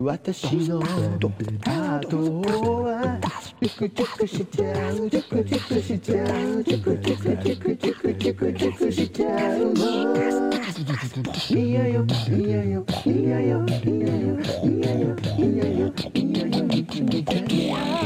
私のドハートはチクチクしちゃうチクチクしちゃうチクチクチクチクチクチクしちゃうのいやよいやよいやよいやよいやよいやよいやよいやよいやよ